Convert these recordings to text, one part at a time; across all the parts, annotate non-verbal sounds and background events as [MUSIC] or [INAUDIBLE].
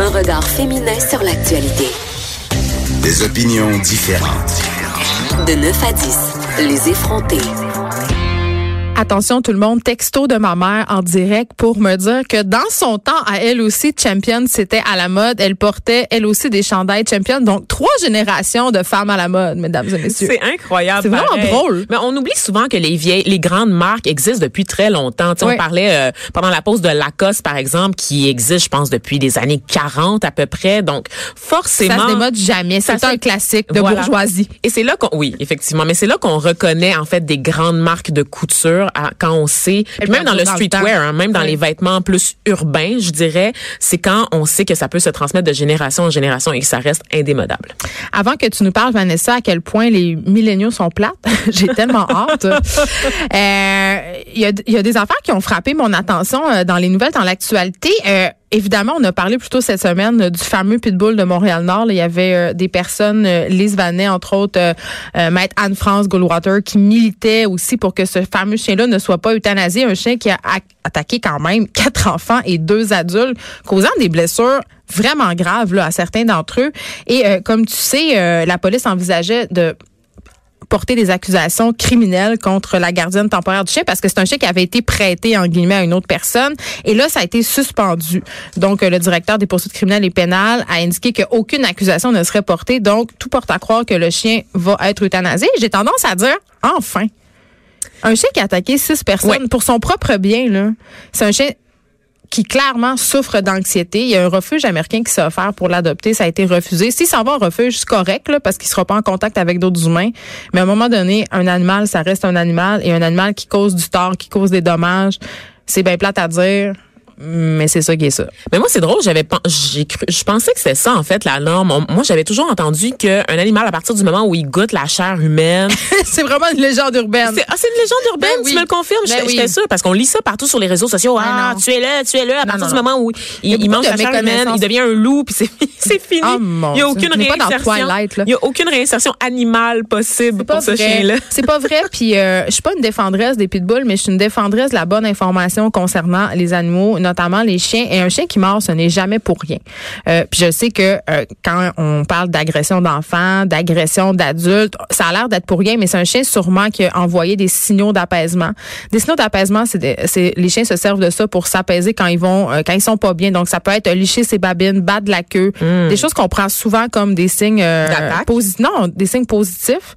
Un regard féminin sur l'actualité. Des opinions différentes. De 9 à 10, les effrontés. Attention tout le monde, texto de ma mère en direct pour me dire que dans son temps, à elle aussi, Champion, c'était à la mode. Elle portait, elle aussi, des chandails Champion. Donc, trois générations de femmes à la mode, mesdames et messieurs. C'est incroyable. C'est vraiment pareil. drôle. Mais on oublie souvent que les vieilles, les grandes marques existent depuis très longtemps. Oui. On parlait euh, pendant la pause de Lacoste, par exemple, qui existe, je pense, depuis les années 40 à peu près. Donc, forcément. Ça se démode jamais. C'est un classique de Voilà. bourgeoisie. Et c'est là qu'on, oui, effectivement, mais c'est là qu'on reconnaît en fait des grandes marques de couture à- quand on sait, puis même dans le streetwear, hein, même dans Oui. les vêtements plus urbains, je dirais, c'est quand on sait que ça peut se transmettre de génération en génération et que ça reste indémodable. Avant que tu nous parles, Vanessa, à quel point les milléniaux sont plates, [LAUGHS] j'ai tellement hâte. Euh, Il y, a, il y a des affaires qui ont frappé mon attention euh, dans les nouvelles, dans l'actualité. Euh, évidemment, on a parlé plus tôt cette semaine euh, du fameux pitbull de Montréal-Nord. Il y avait euh, des personnes, euh, Vanet, entre autres, euh, Maître Anne-France Goldwater, qui militaient aussi pour que ce fameux chien-là ne soit pas euthanasié. Un chien qui a attaqué quand même [LAUGHS] quatre enfants et deux adultes, causant des blessures vraiment graves à certains d'entre eux. Et comme tu sais, la police envisageait de porter des accusations criminelles contre la gardienne temporaire du chien parce que c'est un chien qui avait été prêté en guillemets à une autre personne et là ça a été suspendu. Donc euh, le directeur des poursuites criminelles et pénales a indiqué qu'aucune accusation ne serait portée donc tout porte à croire que le chien va être euthanasié. J'ai tendance à dire enfin un chien qui a attaqué six personnes Ouais. pour son propre bien là. C'est un chien qui clairement souffre d'anxiété. Il y a un refuge américain qui s'est offert pour l'adopter. Ça a été refusé. S'il s'en va au refuge, c'est correct, là, parce qu'il sera pas en contact avec d'autres humains. Mais à un moment donné, un animal, ça reste un animal. Et un animal qui cause du tort, qui cause des dommages, c'est bien plate à dire, mais c'est ça qui est ça. Mais moi, c'est drôle, j'avais j'ai cru, je pensais que c'était ça, en fait, la norme. On- moi, j'avais toujours entendu qu'un animal, à partir du moment où il goûte la chair humaine, [LAUGHS] c'est vraiment une légende urbaine. c'est, ah, c'est une légende urbaine, Ben oui. tu me le confirmes, Ben j'étais oui. sûre, parce qu'on lit ça partout sur les réseaux sociaux. Ben ah, non. tu es là, tu es là, à partir non, du moment où Il mange la chair humaine, il devient un loup, puis c'est, [LAUGHS] c'est fini. Ah, mon il y a aucune réinsertion. Il y a aucune réinsertion animale possible pour ce chien-là. [LAUGHS] C'est pas vrai. Puis euh, je suis pas une défendresse des pitbulls, mais je suis une défendresse de la bonne information concernant les animaux, notamment les chiens. Et un chien qui mord, ce n'est jamais pour rien. Euh, puis je sais que euh, quand on parle d'agression d'enfants, d'agression d'adultes, ça a l'air d'être pour rien, mais c'est un chien sûrement qui a envoyé des signaux d'apaisement. Des signaux d'apaisement, c'est les chiens se servent de ça pour s'apaiser quand ils vont euh, quand ils sont pas bien. Donc ça peut être licher ses babines, battre de la queue, des choses qu'on prend souvent comme des signes euh, D'attaque? posi- non, des signes positifs.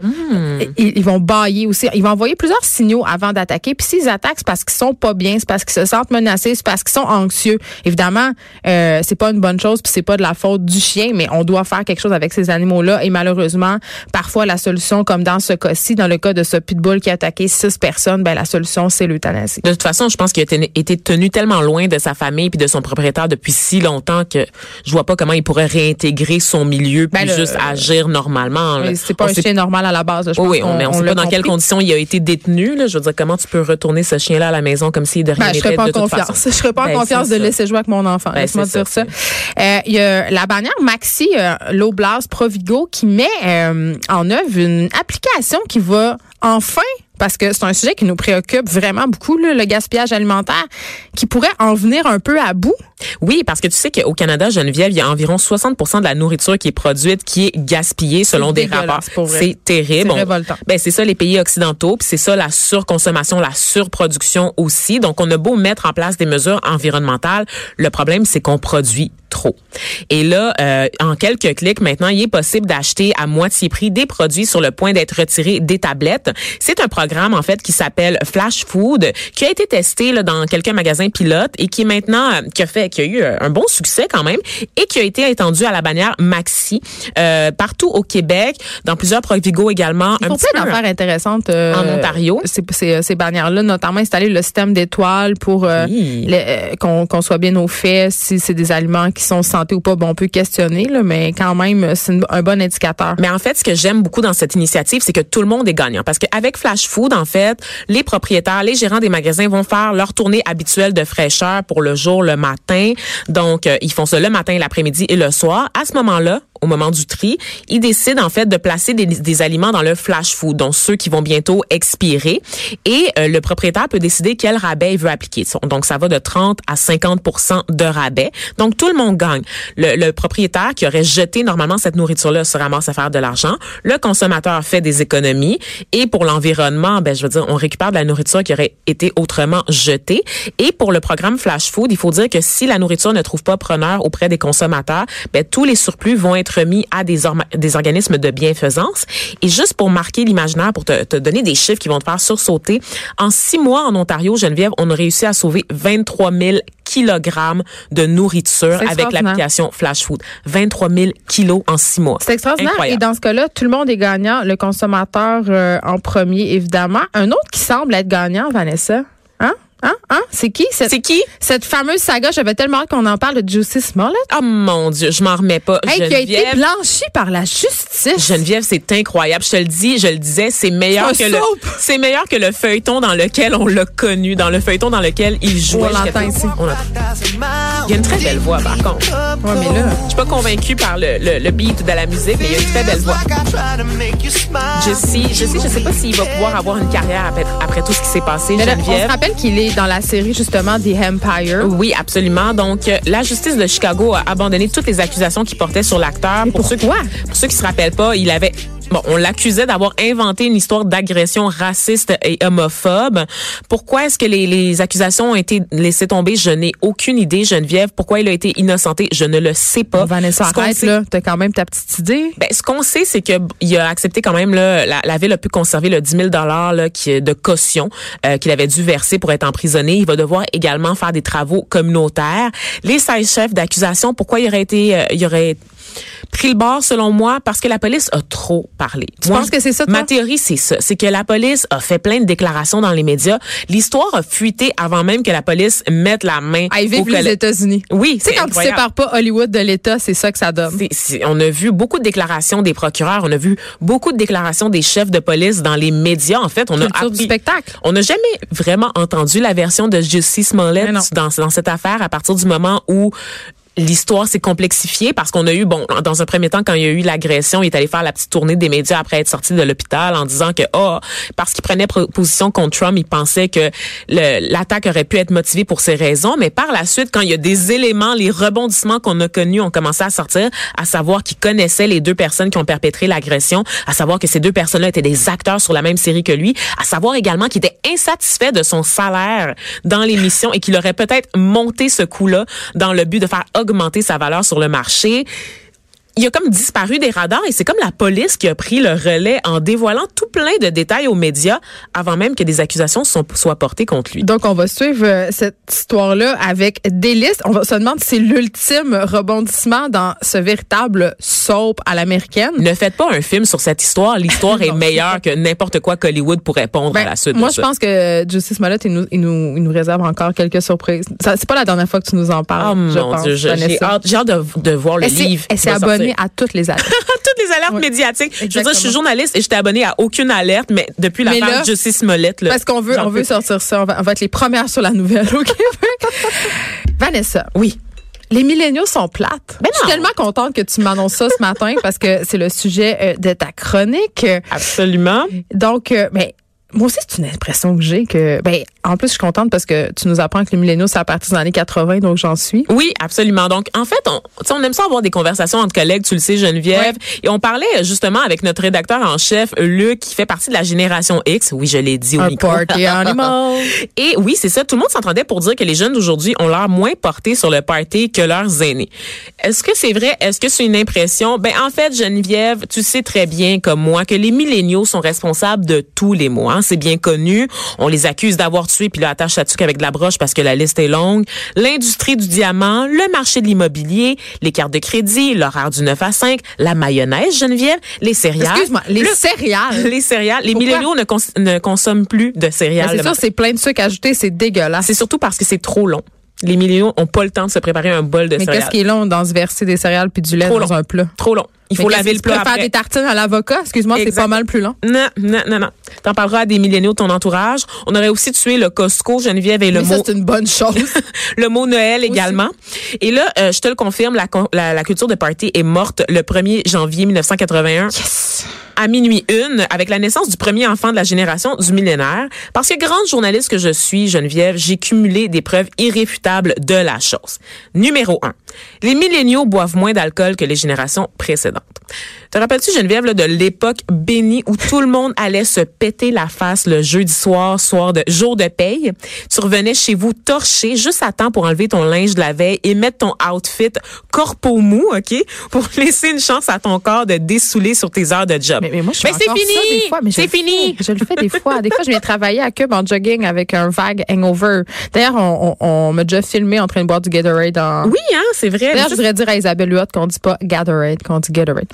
Ils, ils vont bailler aussi. Ils vont envoyer plusieurs signaux avant d'attaquer. Puis s'ils attaquent, c'est parce qu'ils sont pas bien, c'est parce qu'ils se sentent menacés, c'est parce qu'ils sont anxieux. Évidemment, euh, c'est pas une bonne chose, puis c'est pas de la faute du chien, mais on doit faire quelque chose avec ces animaux-là. Et malheureusement, parfois la solution, comme dans ce cas-ci, dans le cas de ce pitbull qui a attaqué six personnes, ben la solution c'est l'euthanasie. De toute façon, je pense qu'il a été- tenu tellement loin de sa famille puis de son propriétaire depuis si longtemps que je vois pas comment il pourrait réintégrer son milieu puis Ben, le- juste agir normalement. C'est pas On un sait- chien normal à la base. là. Je Oui, pense oui, on, mais on, on sait pas dans quelles conditions il a été détenu. Là. Je veux dire, comment tu peux retourner ce chien-là à la maison comme s'il de rien Ben, je n'était serais pas en de toute façon. Je serais pas Ben, en confiance de laisser jouer avec mon enfant. Ben, Laisse-moi dire ça. Euh, Il y a la bannière Maxi, euh, l'Oblast Provigo, qui met euh, en œuvre une application qui va enfin parce que c'est un sujet qui nous préoccupe vraiment beaucoup, là, le gaspillage alimentaire, qui pourrait en venir un peu à bout. Oui, parce que tu sais qu'au Canada, Geneviève, il y a environ 60% de la nourriture qui est produite qui est gaspillée selon des rapports. C'est terrible. C'est révoltant. Ben c'est ça les pays occidentaux, puis c'est ça la surconsommation, la surproduction aussi. Donc on a beau mettre en place des mesures environnementales, le problème c'est qu'on produit trop. Et là, euh, en quelques clics, maintenant, il est possible d'acheter à moitié prix des produits sur le point d'être retirés des tablettes. C'est un programme, en fait, qui s'appelle Flash Food, qui a été testé là, dans quelques magasins pilotes et qui est maintenant, euh, qui a fait, qui a eu euh, un bon succès quand même et qui a été étendu à la bannière Maxi euh, partout au Québec, dans plusieurs Provigo également. Ils un font plein d'affaires intéressantes. euh, En Ontario. Ces, ces, ces bannières-là, notamment installer le système d'étoiles pour euh, Oui. euh, qu'on qu'on soit bien au fait si c'est des aliments qui sont santé ou pas. Bon, on peut questionner, là, mais quand même, c'est un bon indicateur. Mais en fait, ce que j'aime beaucoup dans cette initiative, c'est que tout le monde est gagnant. Parce qu'avec Flash Food, en fait, les propriétaires, les gérants des magasins vont faire leur tournée habituelle de fraîcheur pour le jour, le matin. Donc, euh, ils font ça le matin, l'après-midi et le soir. À ce moment-là, au moment du tri, ils décident en fait de placer des, des aliments dans le flash food, donc ceux qui vont bientôt expirer. Et euh, le propriétaire peut décider quel rabais il veut appliquer. Donc ça va de 30 à 50% de rabais. Donc tout le monde gagne. Le, le propriétaire qui aurait jeté normalement cette nourriture-là se ramasse à faire de l'argent. Le consommateur fait des économies. Et pour l'environnement, ben je veux dire, on récupère de la nourriture qui aurait été autrement jetée. Et pour le programme Flash Food, il faut dire que si la nourriture ne trouve pas preneur auprès des consommateurs, ben tous les surplus vont être mis à des, des organismes de bienfaisance. Et juste pour marquer l'imaginaire, pour te, te, donner des chiffres qui vont te faire sursauter, en six mois en Ontario, Geneviève, on a réussi à sauver 23 000 kilogrammes de nourriture avec l'application Flash Food. 23 000 kilos en six mois. C'est extraordinaire. Et dans ce cas-là, tout le monde est gagnant. Le consommateur euh, en premier, évidemment. Un autre qui semble être gagnant, Vanessa? Hein? Hein? C'est qui? C'est qui? Cette fameuse saga, j'avais tellement hâte qu'on en parle de Juicy Smollett. Oh mon Dieu, je m'en remets pas. Hey, qui a été blanchi par la justice. Geneviève, c'est incroyable. Je te le dis, je le disais, c'est meilleur que le, c'est meilleur que le feuilleton dans lequel on l'a connu, dans le feuilleton dans lequel il jouait. On l'entend ici. On il y a une très belle voix, par contre. Ouais, mais là. Je suis pas convaincue par le, le, le, beat de la musique, mais il y a une très belle voix. Je sais, je sais, je sais pas s'il va pouvoir avoir une carrière après, après tout ce qui s'est passé, mais Geneviève. on se rappelle qu'il est dans la série, justement, The Empire. Oui, absolument. Donc, euh, la justice de Chicago a abandonné toutes les accusations qui portaient sur l'acteur. Pour ceux qui, pour ceux qui se rappellent pas, il avait Bon, on l'accusait d'avoir inventé une histoire d'agression raciste et homophobe. Pourquoi est-ce que les, les, accusations ont été laissées tomber? Je n'ai aucune idée, Geneviève. Pourquoi il a été innocenté? Je ne le sais pas. Vanessa, arrête, là. T'as quand même ta petite idée. Ben, ce qu'on sait, c'est que il a accepté quand même, là, la, la ville a pu conserver le 10 000 là, qui, de caution euh, qu'il avait dû verser pour être emprisonné. Il va devoir également faire des travaux communautaires. Les 16 chefs d'accusation, pourquoi il aurait été, euh, il aurait pris le bord, selon moi, parce que la police a trop parlé. Tu penses que c'est ça, toi? Ma théorie, c'est ça. C'est que la police a fait plein de déclarations dans les médias. L'histoire a fuité avant même que la police mette la main ah, au les États-Unis. Oui, c'est quand tu sépares pas Hollywood de l'État, c'est ça que ça donne. on a vu beaucoup de déclarations des procureurs, on a vu beaucoup de déclarations des chefs de police dans les médias. En fait, on a appris, du spectacle. On n'a jamais vraiment entendu la version de Justice Smollett dans, dans cette affaire à partir du moment où l'histoire s'est complexifiée parce qu'on a eu, bon, dans un premier temps, quand il y a eu l'agression, il est allé faire la petite tournée des médias après être sorti de l'hôpital en disant que, oh, parce qu'il prenait position contre Trump, il pensait que l'attaque aurait pu être motivée pour ces raisons. Mais par la suite, quand il y a des éléments, les rebondissements qu'on a connus ont commencé à sortir, à savoir qu'il connaissait les deux personnes qui ont perpétré l'agression, à savoir que ces deux personnes-là étaient des acteurs sur la même série que lui, à savoir également qu'il était insatisfait de son salaire dans l'émission et qu'il aurait peut-être monté ce coup-là dans le but de faire augmenter sa valeur sur le marché il a comme disparu des radars et c'est comme la police qui a pris le relais en dévoilant tout plein de détails aux médias avant même que des accusations soient portées contre lui. Donc, on va suivre euh, cette histoire-là avec délice. On va se demander si c'est l'ultime rebondissement dans ce véritable soap à l'américaine. Ne faites pas un film sur cette histoire. L'histoire [LAUGHS] est meilleure que n'importe quoi qu'Hollywood pourrait pondre ben, à la suite. Moi, je pense que Justice Smollett, il nous, il nous, il nous réserve encore quelques surprises. C'est pas la dernière fois que tu nous en parles. Oh mon Dieu, j'ai hâte, hâte de, de, voir le livre. Abonnée à toutes les alertes. [LAUGHS] toutes les alertes médiatiques. Je veux dire, je suis journaliste et j'étais abonnée à aucune alerte, mais depuis la de Justice Smollett. Là, parce qu'on veut, on veut sortir ça. On va, on va, être les premières sur la nouvelle [LAUGHS] au Québec. Vanessa. Oui. Les milléniaux sont plates. Ben je suis tellement contente que tu m'annonces ça ce matin parce que c'est le sujet euh, de ta chronique. Absolument. Donc, euh, mais moi aussi, c'est une impression que j'ai que, ben, en plus, je suis contente parce que tu nous apprends que les milléniaux, c'est à partir des années 80, donc j'en suis. Oui, absolument. Donc, en fait, on, on aime ça avoir des conversations entre collègues, tu le sais, Geneviève. Et on parlait justement avec notre rédacteur en chef, Luc, qui fait partie de la génération X. Oui, je l'ai dit au Un micro. party animal. [LAUGHS] Et oui, c'est ça. Tout le monde s'entendait pour dire que les jeunes d'aujourd'hui ont l'air moins portés sur le party que leurs aînés. Est-ce que c'est vrai? Est-ce que c'est une impression? Ben, en fait, Geneviève, tu sais très bien comme moi que les milléniaux sont responsables de tous les mois c'est bien connu. On les accuse d'avoir tué puis là attache sa tuque avec de la broche parce que la liste est longue. L'industrie du diamant, le marché de l'immobilier, les cartes de crédit, l'horaire du 9 à 5, la mayonnaise, Geneviève, les céréales. Excuse-moi, les céréales. [LAUGHS] Les céréales. Les milléniaux ne, ne, consomment plus de céréales. Ben, c'est sûr, c'est plein de sucre ajouté, c'est dégueulasse. C'est surtout parce que c'est trop long. Les milléniaux ont pas le temps de se préparer un bol de Mais céréales. qu'est-ce qui est long dans se verser des céréales puis du lait Trop dans long. un plat? Trop long. Il faut laver le que tu plat peux faire après. des tartines à l'avocat? Excuse-moi, c'est pas mal plus long. Non, non, non, non. T'en parleras à des milléniaux de ton entourage. On aurait aussi tué le Costco, Geneviève, et le Mais mot c'est une bonne chose. [LAUGHS] le mot Noël également. Et là, euh, je te le confirme, la, con- la, la culture de party est morte le 1er janvier 1981 à minuit une, avec la naissance du premier enfant de la génération du millénaire. Parce que grande journaliste que je suis, Geneviève, j'ai cumulé des preuves irréfutables de la chose. Numéro un, les milléniaux boivent moins d'alcool que les générations précédentes. Te rappelles-tu, Geneviève, de l'époque bénie où tout le monde allait se péter la face le jeudi soir, soir de jour de paye? Tu revenais chez vous torché juste à temps pour enlever ton linge de la veille et mettre ton outfit corpo mou, OK? Pour [LAUGHS] laisser une chance à ton corps de dessouler sur tes heures de job. Mais, mais moi, je fais c'est fini! c'est fini! Je le fais des fois. Des fois, je viens travailler à Cube en jogging avec un vague hangover. D'ailleurs, on, on, on m'a déjà filmé en train de boire du Gatorade. En... Oui, hein, c'est vrai. D'ailleurs, je voudrais dire à Isabelle Huot qu'on dit pas Gatorade, qu'on dit Gatorade.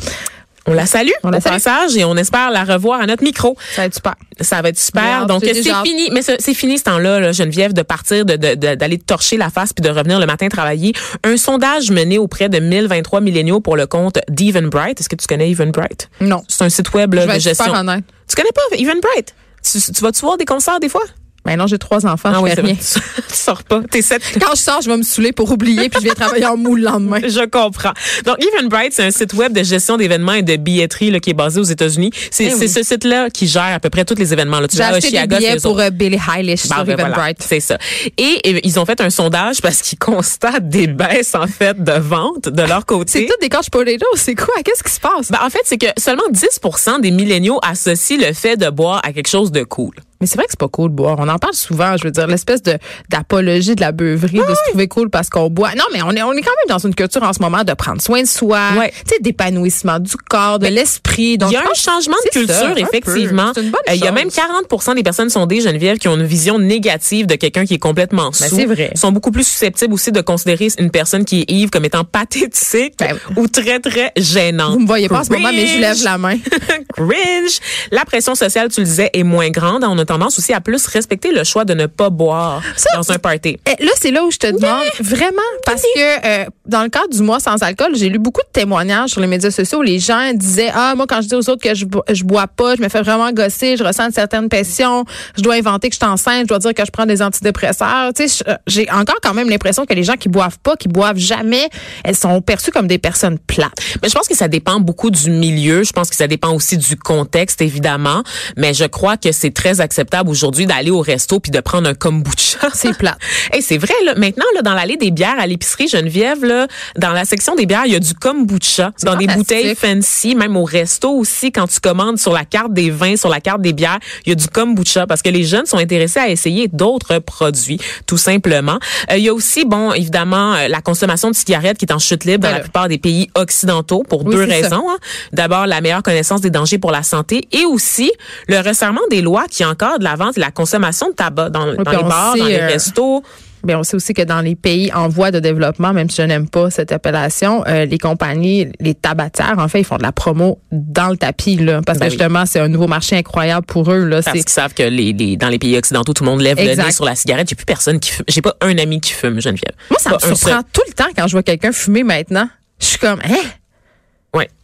On la salue On la au salue. passage et on espère la revoir à notre micro. Ça va être super. Ça va être super. Donc c'est fini, mais ce- c'est fini ce temps-là, là, Geneviève, de partir, de de- de- d'aller torcher la face puis de revenir le matin travailler. Un sondage mené auprès de 1023 milléniaux pour le compte d'Evenbright. Est-ce que tu connais Evenbright Non. C'est un site web là, Je vais de être gestion. super honnête. Tu connais pas Evenbright Tu, tu vas-tu voir des concerts des fois? Mais non, j'ai trois enfants, Ah je oui, fais c'est rien. [LAUGHS] tu sors pas. T'es sept. Quand je sors, je vais me saouler pour oublier, puis je vais travailler en mou le lendemain. [LAUGHS] Je comprends. Donc, Eventbrite, c'est un site web de gestion d'événements et de billetterie là, qui est basé aux États-Unis. C'est Eh c'est oui. ce site-là qui gère à peu près tous les événements. Là. Tu vas acheté des billets c'est pour euh, Billie Eilish Bon, sur ben voilà, c'est ça. Et, ils ont fait un sondage parce qu'ils constatent des baisses en fait de vente de leur C'est côté. tout des couch potatoes, c'est quoi? Qu'est-ce qui se passe? Ben, en fait, c'est que seulement 10% des milléniaux associent le fait de boire à quelque chose de cool. Mais c'est vrai que c'est pas cool de boire. On en parle souvent. Je veux dire, l'espèce de d'apologie de la beuverie, de se trouver cool parce qu'on boit. Non, mais on est on est quand même dans une culture en ce moment de prendre soin de soi, Ouais. tu sais, d'épanouissement du corps, de l'esprit. Donc Il y a un changement de ça, culture, peu. effectivement. Euh, Il y a même 40 des personnes sondées, Geneviève, qui ont une vision négative de quelqu'un qui est complètement sous. Ben, c'est vrai. Ils sont beaucoup plus susceptibles aussi de considérer une personne qui est ivre comme étant pathétique Ben, ou très, très gênante. Vous me voyez pas en ce moment, mais je lève la main. [LAUGHS] Cringe. La pression sociale, tu le disais, est moins grande. On a tendance aussi à plus respecter le choix de ne pas boire dans un party. Eh, Là, c'est là où je te demande vraiment parce que euh, dans le cadre du mois sans alcool, j'ai lu beaucoup de témoignages sur les médias sociaux où les gens disaient ah moi quand je dis aux autres que je bo- je bois pas, je me fais vraiment gosser, je ressens une certaine pression, je dois inventer que je suis enceinte, je dois dire que je prends des antidépresseurs. Tu sais, je- j'ai encore quand même l'impression que les gens qui boivent pas, qui boivent jamais, elles sont perçues comme des personnes plates. Mais je pense que ça dépend beaucoup du milieu. Je pense que ça dépend aussi du contexte, évidemment. Mais je crois que c'est très acceptable aujourd'hui d'aller au resto puis de prendre un kombucha. C'est plate. [LAUGHS] Hey, c'est vrai, là. Maintenant, là, dans l'allée des bières à l'épicerie Geneviève, là, dans la section des bières, il y a du kombucha. Dans des bouteilles fancy, même au resto aussi, quand tu commandes sur la carte des vins, sur la carte des bières, il y a du kombucha parce que les jeunes sont intéressés à essayer d'autres produits, tout simplement. Euh, il y a aussi, bon, évidemment, euh, la consommation de cigarettes qui est en chute libre dans Ben la plupart des pays occidentaux pour Oui, deux raisons. hein. D'abord, la meilleure connaissance des dangers pour la santé et aussi le resserrement des lois qui encadrent la vente et la consommation de tabac dans, les bars, dans les euh, restos. Bien, on sait aussi que dans les pays en voie de développement, même si je n'aime pas cette appellation, euh, les compagnies, les tabatières, en fait, ils font de la promo dans le tapis, là, parce Ben que oui. justement, c'est un nouveau marché incroyable pour eux. Là, Parce qu'ils savent que les, les- dans les pays occidentaux, tout le monde lève le nez sur la cigarette. J'ai plus personne qui fume. J'ai pas un ami qui fume, Geneviève. Moi, ça Pas me surprend seul. tout le temps quand je vois quelqu'un fumer maintenant. Je suis comme, hein?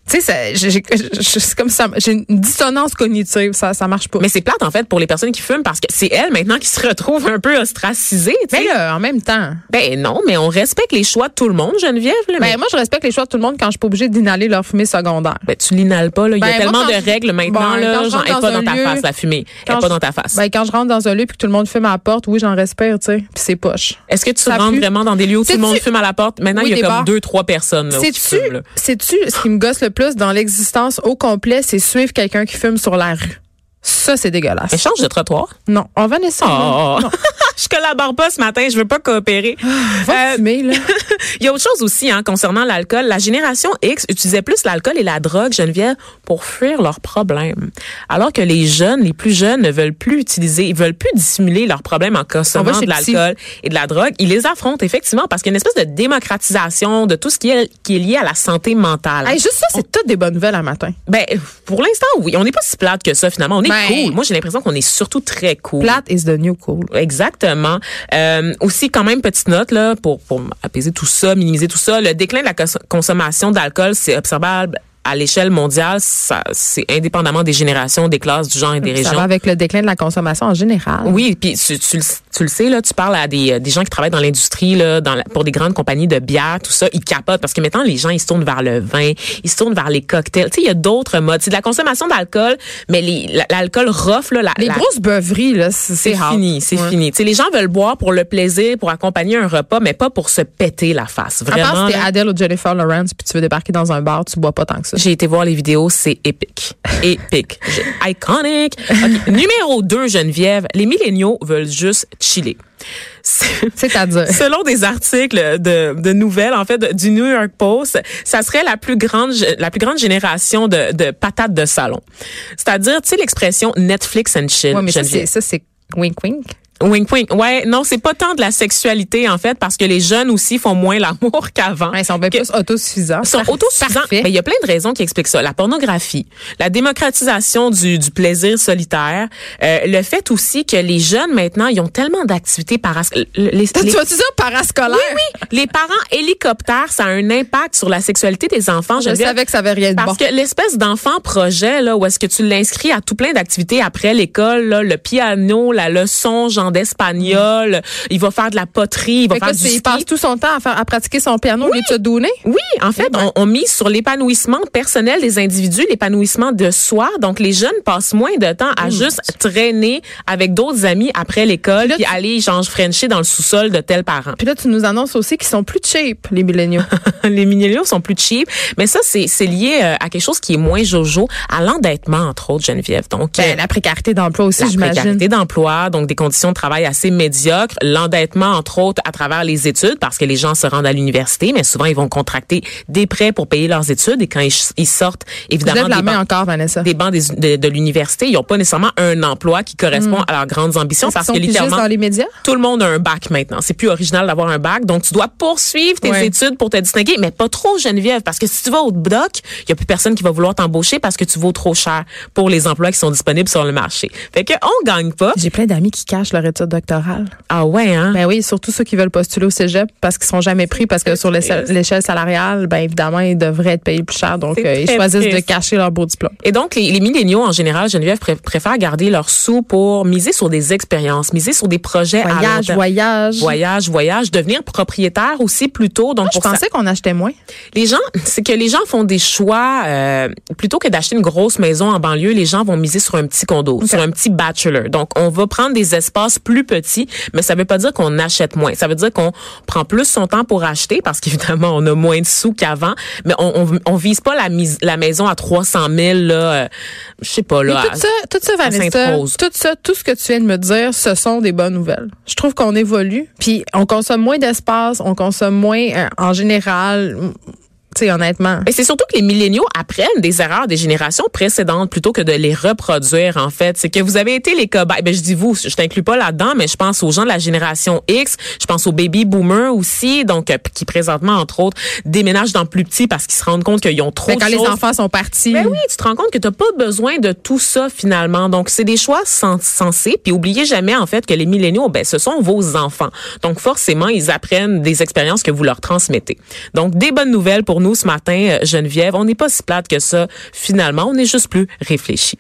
Tu sais, c'est comme ça, j'ai une dissonance cognitive, ça, ça marche pas. Mais c'est plate, en fait, pour les personnes qui fument parce que c'est elles, maintenant, qui se retrouvent un peu ostracisées, tu Mais sais. là, en même temps, Ben non, mais on respecte les choix de tout le monde, Geneviève. Là, mais ben, moi, je respecte les choix de tout le monde quand je suis pas obligée d'inhaler leur fumée secondaire. ben, tu l'inhales pas, là. Il y Ben, a moi, tellement de règles maintenant, Bon, là. Genre, elle pas dans ta lieu, face, la fumée. Elle pas dans ta face. Ben, quand je rentre dans un lieu puis que tout le monde fume à la porte, oui, j'en respire, tu sais, puis c'est poche. Est-ce que tu ça rentres pue. vraiment dans des lieux où tout le monde fume à la porte? Maintenant, il y a comme deux, trois personnes, là, sais-tu ce qui me gosse le plus dans l'existence au complet, c'est suivre quelqu'un qui fume sur la rue. Ça, c'est dégueulasse. Mais change de trottoir. Non, on va laisser. Oh. Non. [LAUGHS] je collabore pas ce matin, je veux pas coopérer. Va Euh, fumer, là. [LAUGHS] Il y a autre chose aussi hein, concernant l'alcool. La génération X utilisait plus l'alcool et la drogue, Geneviève, pour fuir leurs problèmes. Alors que les jeunes, les plus jeunes, ne veulent plus utiliser, ils veulent plus dissimuler leurs problèmes en On consommant chez de l'alcool et de la drogue. Ils les affrontent effectivement parce qu'il y a une espèce de démocratisation de tout ce qui est, qui est lié à la santé mentale. Hey, juste ça, c'est toutes des bonnes nouvelles à matin. Ben, pour l'instant, oui. On n'est pas si plate que ça, finalement. On est Ben- cool. Moi, j'ai l'impression qu'on est surtout très cool. Plate is the new cool. Euh, aussi, quand même, petite note là pour pour apaiser tout ça, minimiser tout ça. Le déclin de la cons- consommation d'alcool, c'est observable à l'échelle mondiale. Ça, c'est indépendamment des générations, des classes, du genre et des Ça régions. va avec le déclin de la consommation en général. Oui, puis tu, tu, le- tu le sais là, tu parles à des, des gens qui travaillent dans l'industrie là, dans la- pour des grandes compagnies de bière, tout ça, ils capotent parce que maintenant les gens ils se tournent vers le vin, ils se tournent vers les cocktails. Tu sais, il y a d'autres modes, c'est de la consommation d'alcool, mais les- la- l'alcool rough là, la, Les la- grosses beuveries, là, c'est c'est fini, c'est Ouais. fini. Tu sais, les gens veulent boire pour le plaisir, pour accompagner un repas, mais pas pour se péter la face. À part Vraiment. si t'es Adele ou Jennifer Lawrence puis tu veux débarquer dans un bar, tu bois pas tant que ça. J'ai été voir les vidéos, c'est épique. [LAUGHS] Épique. Iconic. [LAUGHS] Numéro 2, Geneviève, les milléniaux veulent juste chiller. C'est- C'est-à-dire? [LAUGHS] Selon des articles de, de nouvelles, en fait, de- du New York Post, ça serait la plus grande, la plus grande génération de, de patates de salon. C'est-à-dire, tu sais, l'expression Netflix and chill. Ouais, mais Geneviève. ça, c'est wink wink. Wink wink. Ouais, non, c'est pas tant de la sexualité en fait parce que les jeunes aussi font moins l'amour [LAUGHS] qu'avant. Ouais, ils sont bien Que- plus autosuffisants. Ils sont autosuffisants. Mais il y a plein de raisons qui expliquent ça. La pornographie, la démocratisation du, du plaisir solitaire, euh, le fait aussi que les jeunes maintenant, ils ont tellement d'activités parascolaires. Tu vas-tu dire parascolaire? oui, oui. Les parents hélicoptères, ça a un impact sur la sexualité des enfants. Je Geneviève. savais que ça avait rien de Parce bon. que l'espèce d'enfant projet, là, où est-ce que tu l'inscris à tout plein d'activités après l'école, là, le piano, la leçon, genre d'espagnol, il va faire de la poterie, il va Fait que faire là, du c'est- il ski. passe tout son temps à, faire, à pratiquer son piano au lieu de se donner? Oui, en fait, ben. on, on mise sur l'épanouissement personnel des individus, l'épanouissement de soi. Donc, les jeunes passent moins de temps à juste traîner avec d'autres amis après l'école, là, puis tu- aller, genre, frencher dans le sous-sol de tels parents. Puis là, tu nous annonces aussi qu'ils sont plus cheap, les milléniaux. [LAUGHS] les milléniaux sont plus cheap, mais ça, c'est lié euh, à quelque chose qui est moins jojo, à l'endettement, entre autres, Geneviève. Donc, ben, euh, la précarité d'emploi aussi, la j'imagine. précarité d'emploi, donc des conditions de travail assez médiocres, l'endettement entre autres à travers les études parce que les gens se rendent à l'université, mais souvent ils vont contracter des prêts pour payer leurs études et quand ils, ils sortent évidemment des bancs, encore, des bancs des- de, de l'université, ils n'ont pas nécessairement un emploi qui correspond à leurs grandes ambitions Hmm. Parce que littéralement dans les médias? tout le monde a un bac maintenant. C'est plus original d'avoir un bac. Donc, tu dois poursuivre tes Ouais. études pour te distinguer, mais pas trop, Geneviève, parce que si tu vas au doc, il y a plus personne qui va vouloir t'embaucher parce que tu vaux trop cher pour les emplois qui sont disponibles sur le marché. Fait que on gagne pas. J'ai plein d'amis qui cachent leur étude doctorale. Ah ouais, hein? Ben oui, surtout ceux qui veulent postuler au cégep parce qu'ils sont jamais pris parce que sur l'échelle salariale, ben évidemment, ils devraient être payés plus cher. Donc, euh, ils choisissent de cacher leur beau diplôme. Et donc, les, les milléniaux, en général, Geneviève, pré- préfèrent garder leurs sous pour miser sur des expériences, miser sur des projets à long Voyage, terme. voyage. Voyage, voyage, devenir propriétaire aussi plus tôt. Donc, Moi, je ça- pensais qu'on achetait moins. Les gens, [LAUGHS] c'est que les gens font des choix euh, plutôt que d'acheter une grosse maison en banlieue, les gens vont miser sur un petit condo, sur un petit bachelor. Donc on va prendre des espaces plus petits, mais ça veut pas dire qu'on achète moins. Ça veut dire qu'on prend plus son temps pour acheter parce qu'évidemment on a moins de sous qu'avant, mais on, on, on vise pas la mise la maison à 300 000 là, euh, je sais pas Mais là. tout ça, tout ça, à Vanessa, tout ça, tout ce que tu viens de me dire, ce sont des bonnes nouvelles. Je trouve qu'on évolue, puis on consomme moins d'espace, on consomme moins euh, en général. Sais, honnêtement. Et c'est surtout que les milléniaux apprennent des erreurs des générations précédentes plutôt que de les reproduire, en fait. C'est que vous avez été les cobayes. Ben, je dis vous, je t'inclus pas là-dedans, mais je pense aux gens de la génération X. Je pense aux baby boomers aussi, donc, euh, qui présentement, entre autres, déménagent dans plus petit parce qu'ils se rendent compte qu'ils ont trop Ben, de quand les choses. enfants sont partis. Ben oui, tu te rends compte que tu pas besoin de tout ça finalement. Donc c'est des choix sens- sensés. Puis oubliez jamais en fait que les milléniaux, ben ce sont vos enfants. Donc forcément ils apprennent des expériences que vous leur transmettez. Donc des bonnes nouvelles pour nous ce matin, euh, Geneviève. On n'est pas si plate que ça finalement. On est juste plus réfléchis.